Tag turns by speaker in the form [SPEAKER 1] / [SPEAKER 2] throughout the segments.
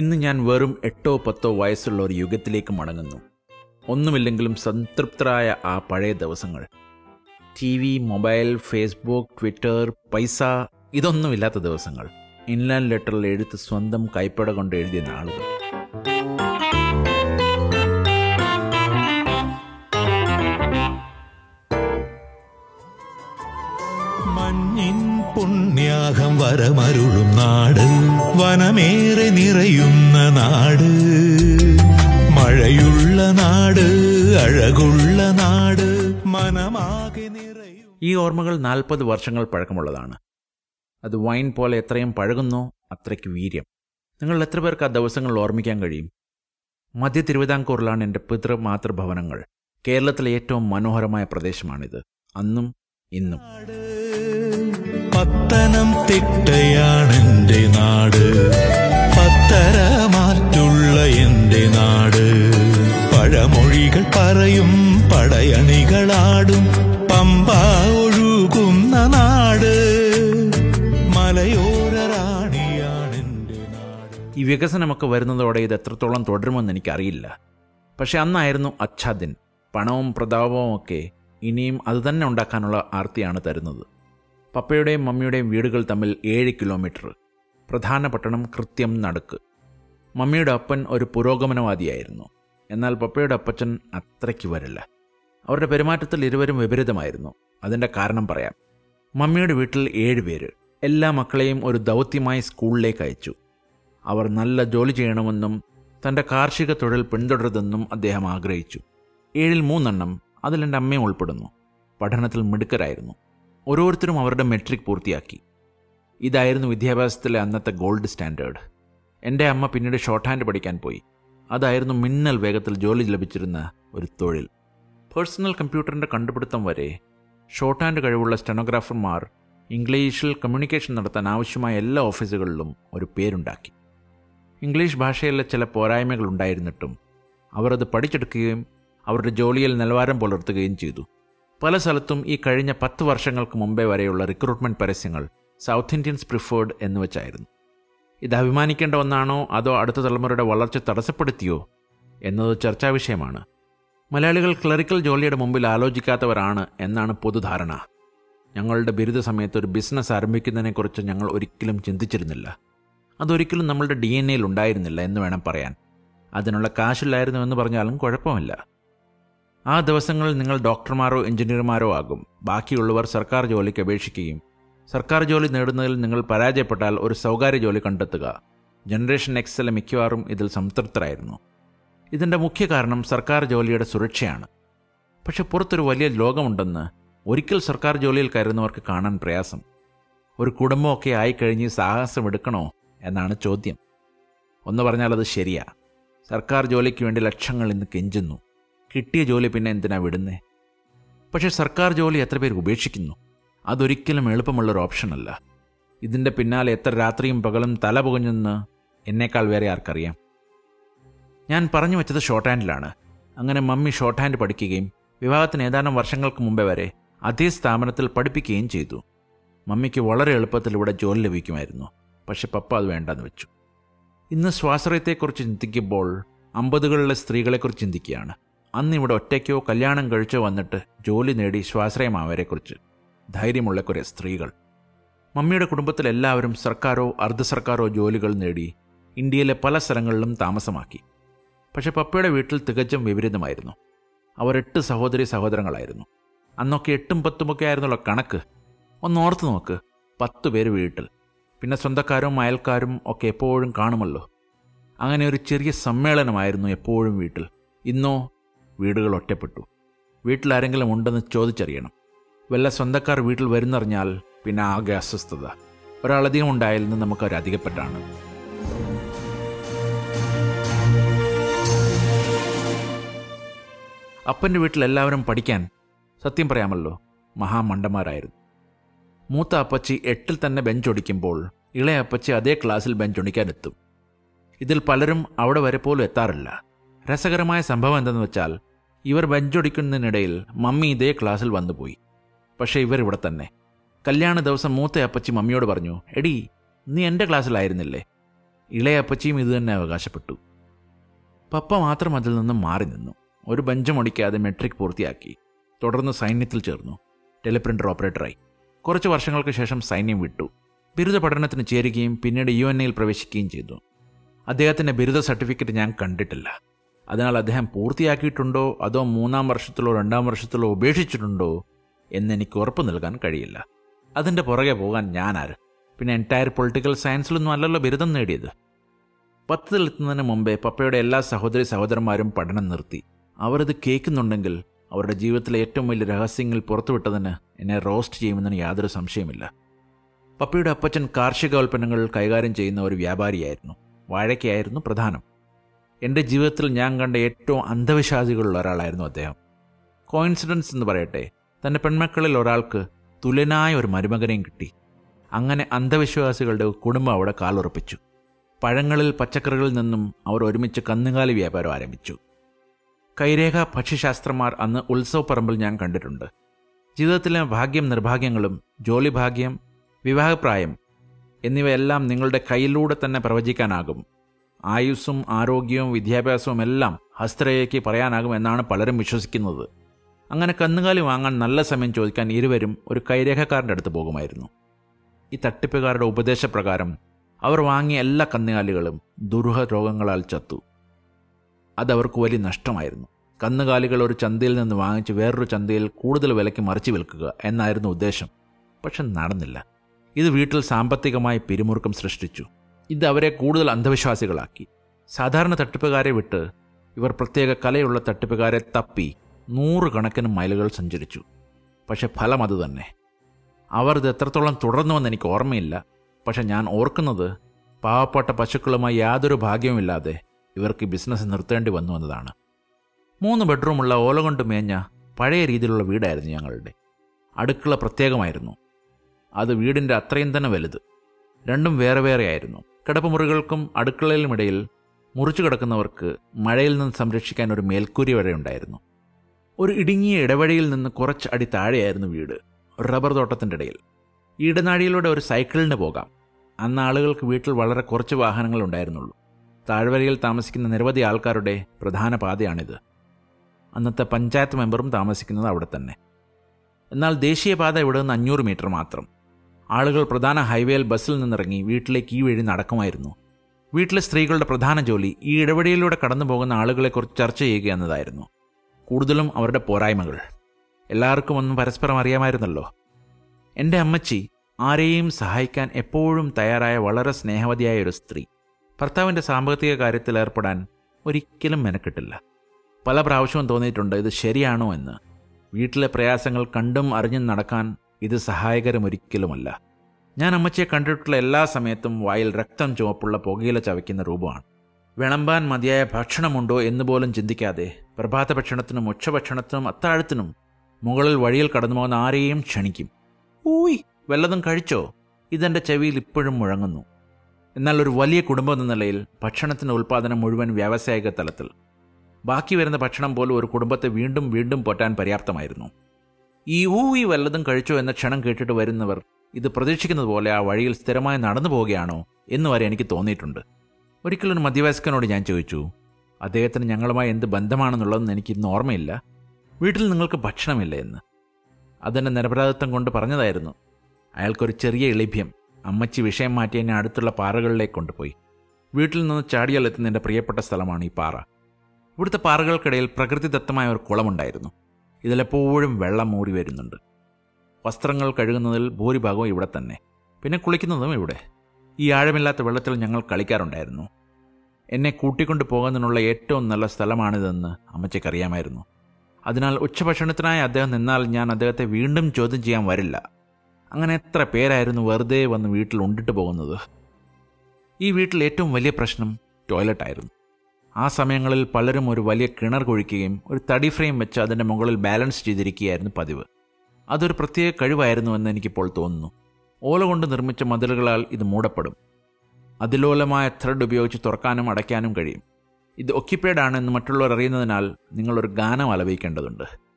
[SPEAKER 1] ഇന്ന് ഞാൻ വെറും എട്ടോ പത്തോ വയസ്സുള്ള ഒരു യുഗത്തിലേക്ക് മടങ്ങുന്നു. ഒന്നുമില്ലെങ്കിലും സംതൃപ്തരായ ആ പഴയ ദിവസങ്ങൾ. T V mobile Facebook Twitter പൈസ ഇതൊന്നുമില്ലാത്ത ദിവസങ്ങൾ. ഇൻലാൻഡ് ലെറ്ററിൽ എഴുത്ത് സ്വന്തം കൈപ്പട കൊണ്ട് എഴുതിയ നാളുകൾ.
[SPEAKER 2] മഞ്ഞിൻ പുണ്യാഹം വരമരുളും നാട്. വനമേറെ നിറയുന്ന നാട്. മഴയുള്ള നാട് അഴകുള്ള നാട് മനമാകെ നിറയും
[SPEAKER 1] ഈ ഓർമ്മകൾ നാൽപ്പത് വർഷങ്ങൾ പഴക്കമുള്ളതാണ്. അത് വൈൻ പോലെ എത്രയും പഴകുന്നോ അത്രയ്ക്ക് വീര്യം. നിങ്ങൾ എത്ര പേർക്ക് ആ ദിവസങ്ങൾ ഓർമ്മിക്കാൻ കഴിയും? മധ്യ തിരുവിതാംകൂറിലാണ് എന്റെ പിതൃ മാതൃഭവനങ്ങൾ കേരളത്തിലെ ഏറ്റവും മനോഹരമായ പ്രദേശമാണിത്. അന്നും ഇന്നും.
[SPEAKER 2] പത്തനം തിട്ടയാണെന്റെ നാട്
[SPEAKER 1] വികസനമൊക്കെ വരുന്നതോടെ ഇത് എത്രത്തോളം തുടരുമെന്ന് എനിക്കറിയില്ല. പക്ഷെ അന്നായിരുന്നു അച്ഛാദിൻ. പണവും പ്രതാപവും ഒക്കെ ഇനിയും അതുതന്നെ ഉണ്ടാക്കാനുള്ള ആർത്തിയാണ് തരുന്നത്. പപ്പയുടെയും മമ്മിയുടെയും വീടുകൾ തമ്മിൽ ഏഴ് കിലോമീറ്റർ. പ്രധാന പട്ടണം കൃത്യം നടുക്ക്. മമ്മിയുടെ അപ്പൻ ഒരു പുരോഗമനവാദിയായിരുന്നു. എന്നാൽ പപ്പയുടെ അപ്പച്ചൻ അത്രയ്ക്ക് വരില്ല. അവരുടെ പെരുമാറ്റത്തിൽ ഇരുവരും വിപരീതമായിരുന്നു. അതിന്റെ കാരണം പറയാം. മമ്മിയുടെ വീട്ടിൽ ഏഴ് പേര്. എല്ലാ മക്കളെയും ഒരു ദൗത്യമായി സ്കൂളിലേക്ക് അയച്ചു. അവർ നല്ല ജോലി ചെയ്യണമെന്നും തന്റെ കാർഷിക തൊഴിൽ പിന്തുടരുതെന്നും അദ്ദേഹം ആഗ്രഹിച്ചു. ഏഴിൽ മൂന്നെണ്ണം അതിൽ എന്റെ അമ്മയും ഉൾപ്പെടുന്നു. പഠനത്തിൽ മിടുക്കരായിരുന്നു. ഓരോരുത്തരും അവരുടെ മെട്രിക് പൂർത്തിയാക്കി. ഇതായിരുന്നു വിദ്യാഭ്യാസത്തിലെ അന്നത്തെ ഗോൾഡ് സ്റ്റാൻഡേർഡ്. എന്റെ അമ്മ പിന്നീട് ഷോർട്ട് ഹാൻഡ് പഠിക്കാൻ പോയി. അതായിരുന്നു മിന്നൽ വേഗത്തിൽ ജോലി ലഭിച്ചിരുന്ന ഒരു തൊഴിൽ. പേഴ്സണൽ കമ്പ്യൂട്ടറിന്റെ കണ്ടുപിടുത്തം വരെ ഷോർട്ട് ഹാൻഡ് കഴിവുള്ള സ്റ്റെനോഗ്രാഫർമാർ ഇംഗ്ലീഷിൽ കമ്മ്യൂണിക്കേഷൻ നടത്താൻ ആവശ്യമായ എല്ലാ ഓഫീസുകളിലും ഒരു പേരുണ്ടാക്കി. ഇംഗ്ലീഷ് ഭാഷയിലെ ചില പോരായ്മകൾ ഉണ്ടായിരുന്നിട്ടും അവർ അത് പഠിച്ചെടുക്കുകയും അവരുടെ ജോലിയിൽ നിലവാരം പുലർത്തുകയും ചെയ്തു. പല സ്ഥലത്തും ഈ കഴിഞ്ഞ പത്ത് വർഷങ്ങൾക്ക് മുമ്പേ വരെയുള്ള റിക്രൂട്ട്മെന്റ് പരസ്യങ്ങൾ സൗത്ത് ഇന്ത്യൻസ് പ്രിഫേർഡ് എന്ന് വെച്ചായിരുന്നു. ഇത് അഭിമാനിക്കേണ്ട ഒന്നാണോ? അതോ അടുത്ത തലമുറയുടെ വളർച്ച തടസ്സപ്പെടുത്തിയോ? എന്നത് ചർച്ചാ വിഷയമാണ്. മലയാളികൾ ക്ലറിക്കൽ ജോലിയുടെ മുമ്പിൽ ആലോചിക്കാത്തവരാണ് എന്നാണ് പൊതുധാരണ. ഞങ്ങളുടെ ബിരുദ സമയത്ത് ഒരു ബിസിനസ് ആരംഭിക്കുന്നതിനെക്കുറിച്ച് ഞങ്ങൾ ഒരിക്കലും ചിന്തിച്ചിരുന്നില്ല. അതൊരിക്കലും നമ്മളുടെ ഡി എൻ എയിൽ ഉണ്ടായിരുന്നില്ല എന്ന് വേണം പറയാൻ. അതിനുള്ള കാശില്ലായിരുന്നു എന്ന് പറഞ്ഞാലും കുഴപ്പമില്ല. ആ ദിവസങ്ങളിൽ നിങ്ങൾ ഡോക്ടർമാരോ എഞ്ചിനീയർമാരോ ആകും. ബാക്കിയുള്ളവർ സർക്കാർ ജോലിക്ക് അപേക്ഷിക്കുകയും സർക്കാർ ജോലി നേടുന്നതിൽ നിങ്ങൾ പരാജയപ്പെട്ടാൽ ഒരു സ്വകാര്യ ജോലി കണ്ടെത്തുക. ജനറേഷൻ എക്സിലെ മിക്കവാറും ഇതിൽ സംതൃപ്തരായിരുന്നു. ഇതിന്റെ മുഖ്യ കാരണം സർക്കാർ ജോലിയുടെ സുരക്ഷയാണ്. പക്ഷെ പുറത്തൊരു വലിയ ലോകമുണ്ടെന്ന് ഒരിക്കൽ സർക്കാർ ജോലിയിൽ കയറുന്നവർക്ക് കാണാൻ പ്രയാസം. ഒരു കുടുംബമൊക്കെ ആയിക്കഴിഞ്ഞ് സാഹസം എടുക്കണോ? എന്നാണ് ചോദ്യം. ഒന്ന് പറഞ്ഞാൽ അത് ശരിയാ. സർക്കാർ ജോലിക്ക് വേണ്ടി ലക്ഷങ്ങൾ ഇന്ന് കെഞ്ചുന്നു. കിട്ടിയ ജോലി പിന്നെ എന്തിനാ വിടുന്നേ? പക്ഷേ സർക്കാർ ജോലി എത്ര പേർ ഉപേക്ഷിക്കുന്നു? അതൊരിക്കലും എളുപ്പമുള്ളൊരു ഓപ്ഷനല്ല. ഇതിന്റെ പിന്നാലെ എത്ര രാത്രിയും പകലും തല പുകഞ്ഞെന്ന് എന്നേക്കാൾ വേറെ ആർക്കറിയാം? ഞാൻ പറഞ്ഞു വെച്ചത് ഷോർട്ട് ഹാൻഡിലാണ് അങ്ങനെ മമ്മി ഷോർട്ട് ഹാൻഡ് പഠിക്കുകയും വിവാഹത്തിന് ഏതാനും വർഷങ്ങൾക്ക് മുമ്പേ വരെ അതേ സ്ഥാപനത്തിൽ പഠിപ്പിക്കുകയും ചെയ്തു. മമ്മിക്ക് വളരെ എളുപ്പത്തിൽ ഇവിടെ ജോലി ലഭിക്കുമായിരുന്നു. പക്ഷെ പപ്പ അത് വേണ്ടെന്ന് വെച്ചു. ഇന്ന് സ്വാശ്രയത്തെക്കുറിച്ച് ചിന്തിക്കുമ്പോൾ അമ്പതുകളിലെ സ്ത്രീകളെക്കുറിച്ച് ചിന്തിക്കുകയാണ്. അന്ന് ഇവിടെ ഒറ്റയ്ക്കോ കല്യാണം കഴിച്ചോ വന്നിട്ട് ജോലി നേടി സ്വാശ്രയമാവരെക്കുറിച്ച് ധൈര്യമുള്ള കുറേ സ്ത്രീകൾ. മമ്മിയുടെ കുടുംബത്തിലെല്ലാവരും സർക്കാരോ അർദ്ധ സർക്കാരോ ജോലികൾ നേടി ഇന്ത്യയിലെ പല സ്ഥലങ്ങളിലും താമസമാക്കി. പക്ഷെ പപ്പയുടെ വീട്ടിൽ തികച്ചും വിപരീതമായിരുന്നു. അവർ എട്ട് സഹോദരി സഹോദരങ്ങളായിരുന്നു. അന്നൊക്കെ എട്ടും പത്തുമൊക്കെ ആയിരുന്നുള്ള കണക്ക്. ഒന്ന് ഓർത്ത് നോക്ക് പത്ത് പേര് വീട്ടിൽ. പിന്നെ സ്വന്തക്കാരും അയൽക്കാരും ഒക്കെ എപ്പോഴും കാണുമല്ലോ. അങ്ങനെ ഒരു ചെറിയ സമ്മേളനമായിരുന്നു എപ്പോഴും വീട്ടിൽ. ഇന്നോ വീടുകൾ ഒറ്റപ്പെട്ടു. വീട്ടിൽ ആരെങ്കിലും ഉണ്ടെന്ന് ചോദിച്ചറിയണം. വല്ല സ്വന്തക്കാർ വീട്ടിൽ വരുന്നറിഞ്ഞാൽ പിന്നെ ആകെ അസ്വസ്ഥത. ഒരാളധികം ഉണ്ടായാൽ നമുക്ക് അവർ അധികപ്പെട്ടാണ്. അപ്പന്റെ വീട്ടിൽ എല്ലാവരും പഠിക്കാൻ സത്യം പറയാമല്ലോ മഹാമണ്ടന്മാരായിരുന്നു. മൂത്ത അപ്പച്ചി എട്ടിൽ തന്നെ ബെഞ്ച് ഒടിക്കുമ്പോൾ ഇളയ അപ്പച്ചി അതേ ക്ലാസ്സിൽ ബെഞ്ച് ഒടിക്കാനെത്തും. ഇതിൽ പലരും അവിടെ വരെ പോലും എത്താറില്ല. രസകരമായ സംഭവം എന്തെന്ന് വെച്ചാൽ ഇവർ ബെഞ്ചൊടിക്കുന്നതിനിടയിൽ മമ്മി ഇതേ ക്ലാസ്സിൽ വന്നുപോയി. പക്ഷേ ഇവർ ഇവിടെ തന്നെ. കല്യാണ ദിവസം മൂത്ത അപ്പച്ചി മമ്മിയോട് പറഞ്ഞു എടി നീ എന്റെ ക്ലാസ്സിലായിരുന്നില്ലേ ഇളയ അപ്പച്ചിയും ഇതുതന്നെ അവകാശപ്പെട്ടു. പപ്പ മാത്രം അതിൽ നിന്നും മാറി നിന്നു. ഒരു ബെഞ്ചും ഒടിക്കാതെ മെട്രിക് പൂർത്തിയാക്കി. തുടർന്ന് സൈന്യത്തിൽ ചേർന്നു. ടെലിപ്രിന്റർ ഓപ്പറേറ്ററായി കുറച്ച് വർഷങ്ങൾക്ക് ശേഷം സൈന്യം വിട്ടു. ബിരുദ പഠനത്തിന് ചേരുകയും പിന്നീട് യു എൻ എയിൽ പ്രവേശിക്കുകയും ചെയ്തു. അദ്ദേഹത്തിന്റെ ബിരുദ സർട്ടിഫിക്കറ്റ് ഞാൻ കണ്ടിട്ടില്ല. അതിനാൽ അദ്ദേഹം പൂർത്തിയാക്കിയിട്ടുണ്ടോ അതോ മൂന്നാം വർഷത്തിലോ രണ്ടാം വർഷത്തിലോ ഉപേക്ഷിച്ചിട്ടുണ്ടോ എന്നെനിക്ക് ഉറപ്പ് നൽകാൻ കഴിയില്ല. അതിന്റെ പുറകെ പോകാൻ ഞാനാര് പിന്നെ എന്റയർ പൊളിറ്റിക്കൽ സയൻസിലൊന്നും അല്ലല്ലോ ബിരുദം നേടിയത്. പത്തിലെത്തുന്നതിന് മുമ്പേ പപ്പയുടെ എല്ലാ സഹോദരി സഹോദരന്മാരും പഠനം നിർത്തി. അവരത് കേൾക്കുന്നുണ്ടെങ്കിൽ അവരുടെ ജീവിതത്തിലെ ഏറ്റവും വലിയ രഹസ്യങ്ങൾ പുറത്തുവിട്ടതിന് എന്നെ റോസ്റ്റ് ചെയ്യുമെന്നതിന് യാതൊരു സംശയമില്ല പപ്പയുടെ അപ്പച്ചൻ കാർഷികോൽപ്പന്നങ്ങൾ കൈകാര്യം ചെയ്യുന്ന ഒരു വ്യാപാരിയായിരുന്നു. വാഴയ്ക്കായിരുന്നു പ്രധാനം. എന്റെ ജീവിതത്തിൽ ഞാൻ കണ്ട ഏറ്റവും അന്ധവിശ്വാസികളുള്ള ഒരാളായിരുന്നു അദ്ദേഹം. കോയിൻസിഡൻസ് എന്ന് പറയട്ടെ തന്റെ പെൺമക്കളിൽ ഒരാൾക്ക് തുലനായ ഒരു മരുമകനെയും കിട്ടി. അങ്ങനെ അന്ധവിശ്വാസികളുടെ കുടുംബം അവിടെ കാലുറപ്പിച്ചു. പഴങ്ങളിൽ പച്ചക്കറികളിൽ നിന്നും അവർ ഒരുമിച്ച് കന്നുകാലി വ്യാപാരം ആരംഭിച്ചു. കൈരേഖ ഭക്ഷ്യശാസ്ത്രമാർ അന്ന് ഉത്സവപ്പറമ്പിൽ ഞാൻ കണ്ടിട്ടുണ്ട്. ജീവിതത്തിലെ ഭാഗ്യം നിർഭാഗ്യങ്ങളും ജോലി ഭാഗ്യം വിവാഹപ്രായം എന്നിവയെല്ലാം നിങ്ങളുടെ കയ്യിലൂടെ തന്നെ പ്രവചിക്കാനാകും. ആയുസ്സും ആരോഗ്യവും വിദ്യാഭ്യാസവും എല്ലാം ഹസ്തരേഖയ്ക്ക് പറയാനാകും എന്നാണ് പലരും വിശ്വസിക്കുന്നത്. അങ്ങനെ കന്നുകാലി വാങ്ങാൻ നല്ല സമയം ചോദിക്കാൻ ഇരുവരും ഒരു കൈരേഖക്കാരന്റെ അടുത്ത് പോകുമായിരുന്നു. ഈ തട്ടിപ്പുകാരുടെ ഉപദേശപ്രകാരം അവർ വാങ്ങിയ എല്ലാ കന്നുകാലികളും ദുരൂഹ രോഗങ്ങളാൽ ചത്തു. അതവർക്ക് വലിയ നഷ്ടമായിരുന്നു. കന്നുകാലികൾ ഒരു ചന്തയിൽ നിന്ന് വാങ്ങിച്ച് വേറൊരു ചന്തയിൽ കൂടുതൽ വിലയ്ക്ക് മറിച്ചു വിൽക്കുക എന്നായിരുന്നു ഉദ്ദേശം. പക്ഷെ നടന്നില്ല. ഇത് വീട്ടിൽ സാമ്പത്തികമായി പിരിമുറുക്കം സൃഷ്ടിച്ചു. ഇത് അവരെ കൂടുതൽ അന്ധവിശ്വാസികളാക്കി. സാധാരണ തട്ടിപ്പുകാരെ വിട്ട് ഇവർ പ്രത്യേക കലയുള്ള തട്ടിപ്പുകാരെ തപ്പി നൂറുകണക്കിന് മൈലുകൾ സഞ്ചരിച്ചു. പക്ഷെ ഫലം അതുതന്നെ അവർ ഇത് എത്രത്തോളം തുടർന്നുവെന്ന് എനിക്ക് ഓർമ്മയില്ല. പക്ഷെ ഞാൻ ഓർക്കുന്നത് പാവപ്പെട്ട പശുക്കളുമായി യാതൊരു ഭാഗ്യവുമില്ലാതെ ഇവർക്ക് ബിസിനസ് നിർത്തേണ്ടി വന്നു എന്നതാണ്. മൂന്ന് ബെഡ്റൂമുള്ള ഓല കൊണ്ട് മേഞ്ഞ പഴയ രീതിയിലുള്ള വീടായിരുന്നു ഞങ്ങളുടെ. അടുക്കള പ്രത്യേകമായിരുന്നു. അത് വീടിന്റെ അത്രയും തന്നെ വലുത്. രണ്ടും വേറെ വേറെ ആയിരുന്നു. കിടപ്പുമുറികൾക്കും അടുക്കളയിലുമിടയിൽ മുറിച്ചു കിടക്കുന്നവർക്ക് മഴയിൽ നിന്ന് സംരക്ഷിക്കാൻ ഒരു മേൽക്കൂരി വരെ ഉണ്ടായിരുന്നു. ഒരു ഇടുങ്ങിയ ഇടവഴിയിൽ നിന്ന് കുറച്ച് അടി താഴെയായിരുന്നു വീട് റബ്ബർ തോട്ടത്തിന്റെ ഇടയിൽ. ഈടനാഴിയിലൂടെ ഒരു സൈക്കിളിന് പോകാം. അന്ന് ആളുകൾക്ക് വീട്ടിൽ വളരെ കുറച്ച് വാഹനങ്ങൾ ഉണ്ടായിരുന്നുള്ളൂ. താഴ്വരയിൽ താമസിക്കുന്ന നിരവധി ആൾക്കാരുടെ പ്രധാന പാതയാണിത്. അന്നത്തെ പഞ്ചായത്ത് മെമ്പറും താമസിക്കുന്നത് അവിടെ തന്നെ. എന്നാൽ ദേശീയപാത ഇവിടെ നിന്ന് അഞ്ഞൂറ് മീറ്റർ മാത്രം. ആളുകൾ പ്രധാന ഹൈവേയിൽ ബസ്സിൽ നിന്നിറങ്ങി വീട്ടിലേക്ക് ഈ വഴി നടക്കുമായിരുന്നു. വീട്ടിലെ സ്ത്രീകളുടെ പ്രധാന ജോലി ഈ ഇടവഴിയിലൂടെ കടന്നു പോകുന്ന ആളുകളെക്കുറിച്ച് ചർച്ച ചെയ്യുക എന്നതായിരുന്നു. കൂടുതലും അവരുടെ പോരായ്മകൾ. എല്ലാവർക്കും ഒന്നും പരസ്പരം അറിയാമായിരുന്നല്ലോ. എന്റെ അമ്മച്ചി ആരെയും സഹായിക്കാൻ എപ്പോഴും തയ്യാറായ വളരെ സ്നേഹവതിയായ ഒരു സ്ത്രീ. ഭർത്താവിന്റെ സാമ്പത്തിക കാര്യത്തിൽ ഏർപ്പെടാൻ ഒരിക്കലും മെനക്കെട്ടില്ല. പല പ്രാവശ്യവും തോന്നിയിട്ടുണ്ട് ഇത് ശരിയാണോ എന്ന്? വീട്ടിലെ പ്രയാസങ്ങൾ കണ്ടും അറിഞ്ഞും നടക്കാൻ ഇത് സഹായകരമൊരിക്കലുമല്ല. ഞാൻ അമ്മച്ചിയെ കണ്ടിട്ടുള്ള എല്ലാ സമയത്തും വായിൽ രക്തം ചുവപ്പുള്ള പുകയില ചവയ്ക്കുന്ന രൂപമാണ്. വിളമ്പാൻ മതിയായ ഭക്ഷണമുണ്ടോ എന്ന് പോലും ചിന്തിക്കാതെ പ്രഭാത ഭക്ഷണത്തിനും ഉച്ചഭക്ഷണത്തിനും അത്താഴത്തിനും മുകളിൽ വഴിയിൽ കടന്നു പോകുന്ന ആരെയും ക്ഷണിക്കും. ഊയ് വല്ലതും കഴിച്ചോ? ഇതെന്റെ ചെവിയിൽ ഇപ്പോഴും മുഴങ്ങുന്നു. എന്നാൽ ഒരു വലിയ കുടുംബം എന്ന നിലയിൽ ഭക്ഷണത്തിന്റെ ഉൽപ്പാദനം മുഴുവൻ വ്യാവസായിക തലത്തിൽ. ബാക്കി വരുന്ന ഭക്ഷണം പോലും ഒരു കുടുംബത്തെ വീണ്ടും വീണ്ടും പോറ്റാൻ പര്യാപ്തമായിരുന്നു. ഈ ഊവി വല്ലതും കഴിച്ചോ എന്ന ക്ഷണം കേട്ടിട്ട് വരുന്നവർ ഇത് പ്രതീക്ഷിക്കുന്നത് പോലെ ആ വഴിയിൽ സ്ഥിരമായി നടന്നു പോവുകയാണോ എന്ന് വരെ എനിക്ക് തോന്നിയിട്ടുണ്ട്. ഒരിക്കലൊരു മധ്യവയസ്കനോട് ഞാൻ ചോദിച്ചു അദ്ദേഹത്തിന് ഞങ്ങളുമായി എന്ത് ബന്ധമാണെന്നുള്ളതെന്ന് എനിക്ക് ഇന്ന് ഓർമ്മയില്ല. വീട്ടിൽ നിങ്ങൾക്ക് ഭക്ഷണമില്ല എന്ന്. അതെന്നെ നിരപരാധിത്വം കൊണ്ട് പറഞ്ഞതായിരുന്നു. അയാൾക്കൊരു ചെറിയ എളിഭ്യം അമ്മച്ചി വിഷയം മാറ്റി എന്നെ അടുത്തുള്ള പാറകളിലേക്ക് കൊണ്ടുപോയി. വീട്ടിൽ നിന്ന് ചാടിയാൽ എത്തുന്ന എന്റെ പ്രിയപ്പെട്ട സ്ഥലമാണ് ഈ പാറ. ഇവിടുത്തെ പാറകൾക്കിടയിൽ പ്രകൃതിദത്തമായ ഒരു കുളമുണ്ടായിരുന്നു. ഇതിലെപ്പോഴും വെള്ളം മൂടി വരുന്നുണ്ട്. വസ്ത്രങ്ങൾ കഴുകുന്നതിൽ ഭൂരിഭാഗവും ഇവിടെ തന്നെ. പിന്നെ കുളിക്കുന്നതും ഇവിടെ. ഈ ആഴമില്ലാത്ത വെള്ളത്തിൽ ഞങ്ങൾ കളിക്കാറുണ്ടായിരുന്നു. എന്നെ കൂട്ടിക്കൊണ്ടു പോകുന്നതിനുള്ള ഏറ്റവും നല്ല സ്ഥലമാണിതെന്ന് അമ്മച്ചയ്ക്കറിയാമായിരുന്നു അതിനാൽ ഉച്ചഭക്ഷണത്തിനായി അദ്ദേഹം നിന്നാൽ ഞാൻ അദ്ദേഹത്തെ വീണ്ടും ചോദ്യം ചെയ്യാൻ വരില്ല. അങ്ങനെ എത്ര പേരായിരുന്നു വെറുതെ വന്ന് വീട്ടിൽ ഉണ്ടിട്ട് പോകുന്നത്? ഈ വീട്ടിൽ ഏറ്റവും വലിയ പ്രശ്നം ടോയ്ലറ്റായിരുന്നു. ആ സമയങ്ങളിൽ പലരും ഒരു വലിയ കിണർ കുഴിക്കുകയും ഒരു തടി ഫ്രെയിം വെച്ച് അതിന്റെ മുകളിൽ ബാലൻസ് ചെയ്തിരിക്കുകയായിരുന്നു പതിവ്. അതൊരു പ്രത്യേക കഴിവായിരുന്നു എന്ന് എനിക്കിപ്പോൾ തോന്നുന്നു. ഓല കൊണ്ട് നിർമ്മിച്ച മതിലുകളാൽ ഇത് മൂടപ്പെടും. അതിലോലമായ ത്രെഡ് ഉപയോഗിച്ച് തുറക്കാനും അടയ്ക്കാനും കഴിയും. ഇത് ഒക്യുപ്പൈഡ് ആണെന്ന് മറ്റുള്ളവർ അറിയുന്നതിനാൽ നിങ്ങളൊരു ഗാനം ആലപിക്കേണ്ടതുണ്ട്.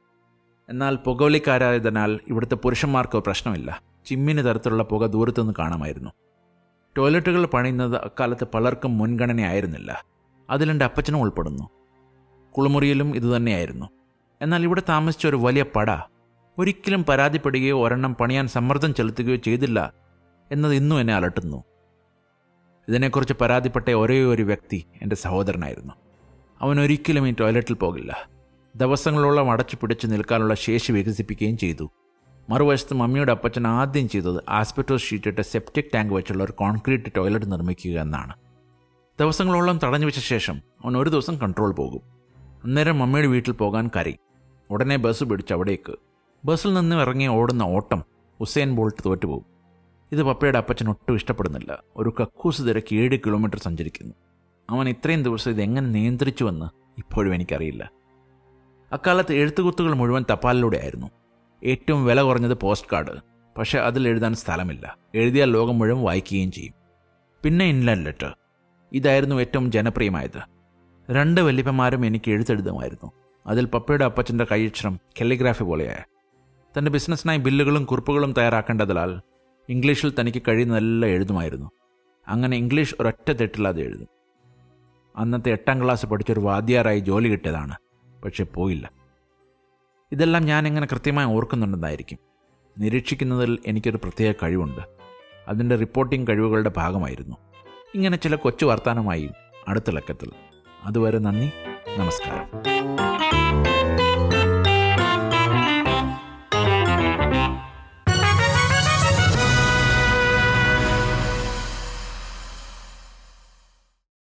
[SPEAKER 1] എന്നാൽ പുകവലിക്കാരായതിനാൽ ഇവിടുത്തെ പുരുഷന്മാർക്ക് പ്രശ്നമില്ല. ചിമ്മിന് തരത്തിലുള്ള പുക ദൂരത്തുനിന്ന് കാണാമായിരുന്നു. ടോയ്ലറ്റുകൾ പണിയുന്നത് അക്കാലത്ത് പലർക്കും മുൻഗണനയായിരുന്നില്ല. അതിലെന്റെ അപ്പച്ചനും ഉൾപ്പെടുന്നു. കുളിമുറിയിലും ഇതുതന്നെയായിരുന്നു എന്നാൽ ഇവിടെ താമസിച്ച ഒരു വലിയ പട ഒരിക്കലും പരാതിപ്പെടുകയോ ഒരെണ്ണം പണിയാൻ സമ്മർദ്ദം ചെലുത്തുകയോ ചെയ്തില്ല എന്നത് ഇന്നും എന്നെ അലട്ടുന്നു. ഇതിനെക്കുറിച്ച് പരാതിപ്പെട്ട ഒരേ ഒരു വ്യക്തി എന്റെ സഹോദരനായിരുന്നു. അവൻ ഒരിക്കലും ഈ ടോയ്ലറ്റിൽ പോകില്ല. ദിവസങ്ങളോളം അടച്ചു പിടിച്ചു നിൽക്കാനുള്ള ശേഷി വികസിപ്പിക്കുകയും ചെയ്തു. മറുവശത്ത് മമ്മിയുടെ അപ്പച്ചൻ ആദ്യം ചെയ്തത് ആസ്പെറ്റോസ് ഷീറ്റിട്ട സെപ്റ്റിക് ടാങ്ക് വെച്ചുള്ള ഒരു കോൺക്രീറ്റ് ടോയ്ലറ്റ് നിർമ്മിക്കുക എന്നാണ്. ദിവസങ്ങളോളം തടഞ്ഞു വെച്ച ശേഷം അവൻ ഒരു ദിവസം കൺട്രോൾ പോകും. അന്നേരം മമ്മിയുടെ വീട്ടിൽ പോകാൻ കരയും. ഉടനെ ബസ് പിടിച്ച് അവിടേക്ക്. ബസ്സിൽ നിന്ന് ഇറങ്ങി ഓടുന്ന ഓട്ടം ഹുസൈൻ ബോൾട്ട് തോറ്റുപോകും. ഇത് പപ്പയുടെ അപ്പച്ചൻ ഒട്ടും ഇഷ്ടപ്പെടുന്നില്ല. ഒരു കക്കൂസ് തിരക്ക് ഏഴ് കിലോമീറ്റർ സഞ്ചരിക്കുന്നു. അവൻ ഇത്രയും ദിവസം ഇതെങ്ങനെ നിയന്ത്രിച്ചുവെന്ന് ഇപ്പോഴും എനിക്കറിയില്ല. അക്കാലത്ത് എഴുത്തുകുത്തുകൾ മുഴുവൻ തപാലിലൂടെ ആയിരുന്നു ഏറ്റവും വില കുറഞ്ഞത് പോസ്റ്റ് കാർഡ്. പക്ഷേ അതിൽ എഴുതാൻ സ്ഥലമില്ല. എഴുതിയാൽ ലോകം മുഴുവൻ വായിക്കുകയും ചെയ്യും. പിന്നെ ഇൻലാൻഡ് ലെറ്റർ. ഇതായിരുന്നു ഏറ്റവും ജനപ്രിയമായത്. രണ്ട് വല്യപ്പന്മാരും എനിക്ക് എഴുത്തെഴുതുമായിരുന്നു. അതിൽ പപ്പയുടെ അപ്പച്ചന്റെ കൈയക്ഷരം കെലിഗ്രാഫി പോലെയായ തന്റെ ബിസിനസ്സിനായി ബില്ലുകളും കുറിപ്പുകളും തയ്യാറാക്കേണ്ടതിനാൽ ഇംഗ്ലീഷിൽ തനിക്ക് കഴിയുന്നതെല്ലാം എഴുതുമായിരുന്നു. അങ്ങനെ ഇംഗ്ലീഷ് ഒരൊറ്റ തെറ്റില്ലാതെ എഴുതും. അന്നത്തെ എട്ടാം ക്ലാസ് പഠിച്ചൊരു വാദ്യാറായി ജോലി കിട്ടിയതാണ്. പക്ഷെ പോയില്ല. ഇതെല്ലാം ഞാൻ എങ്ങനെ കൃത്യമായി ഓർക്കുന്നുണ്ടെന്നായിരിക്കും. നിരീക്ഷിക്കുന്നതിൽ എനിക്കൊരു പ്രത്യേക കഴിവുണ്ട്. അതിന്റെ റിപ്പോർട്ടിംഗ് കഴിവുകളുടെ ഭാഗമായിരുന്നു. ഇങ്ങനെ ചില കൊച്ചു വർത്തമാനമായി അടുത്ത ലക്കത്തിൽ. അതുവരെ നന്ദി നമസ്കാരം.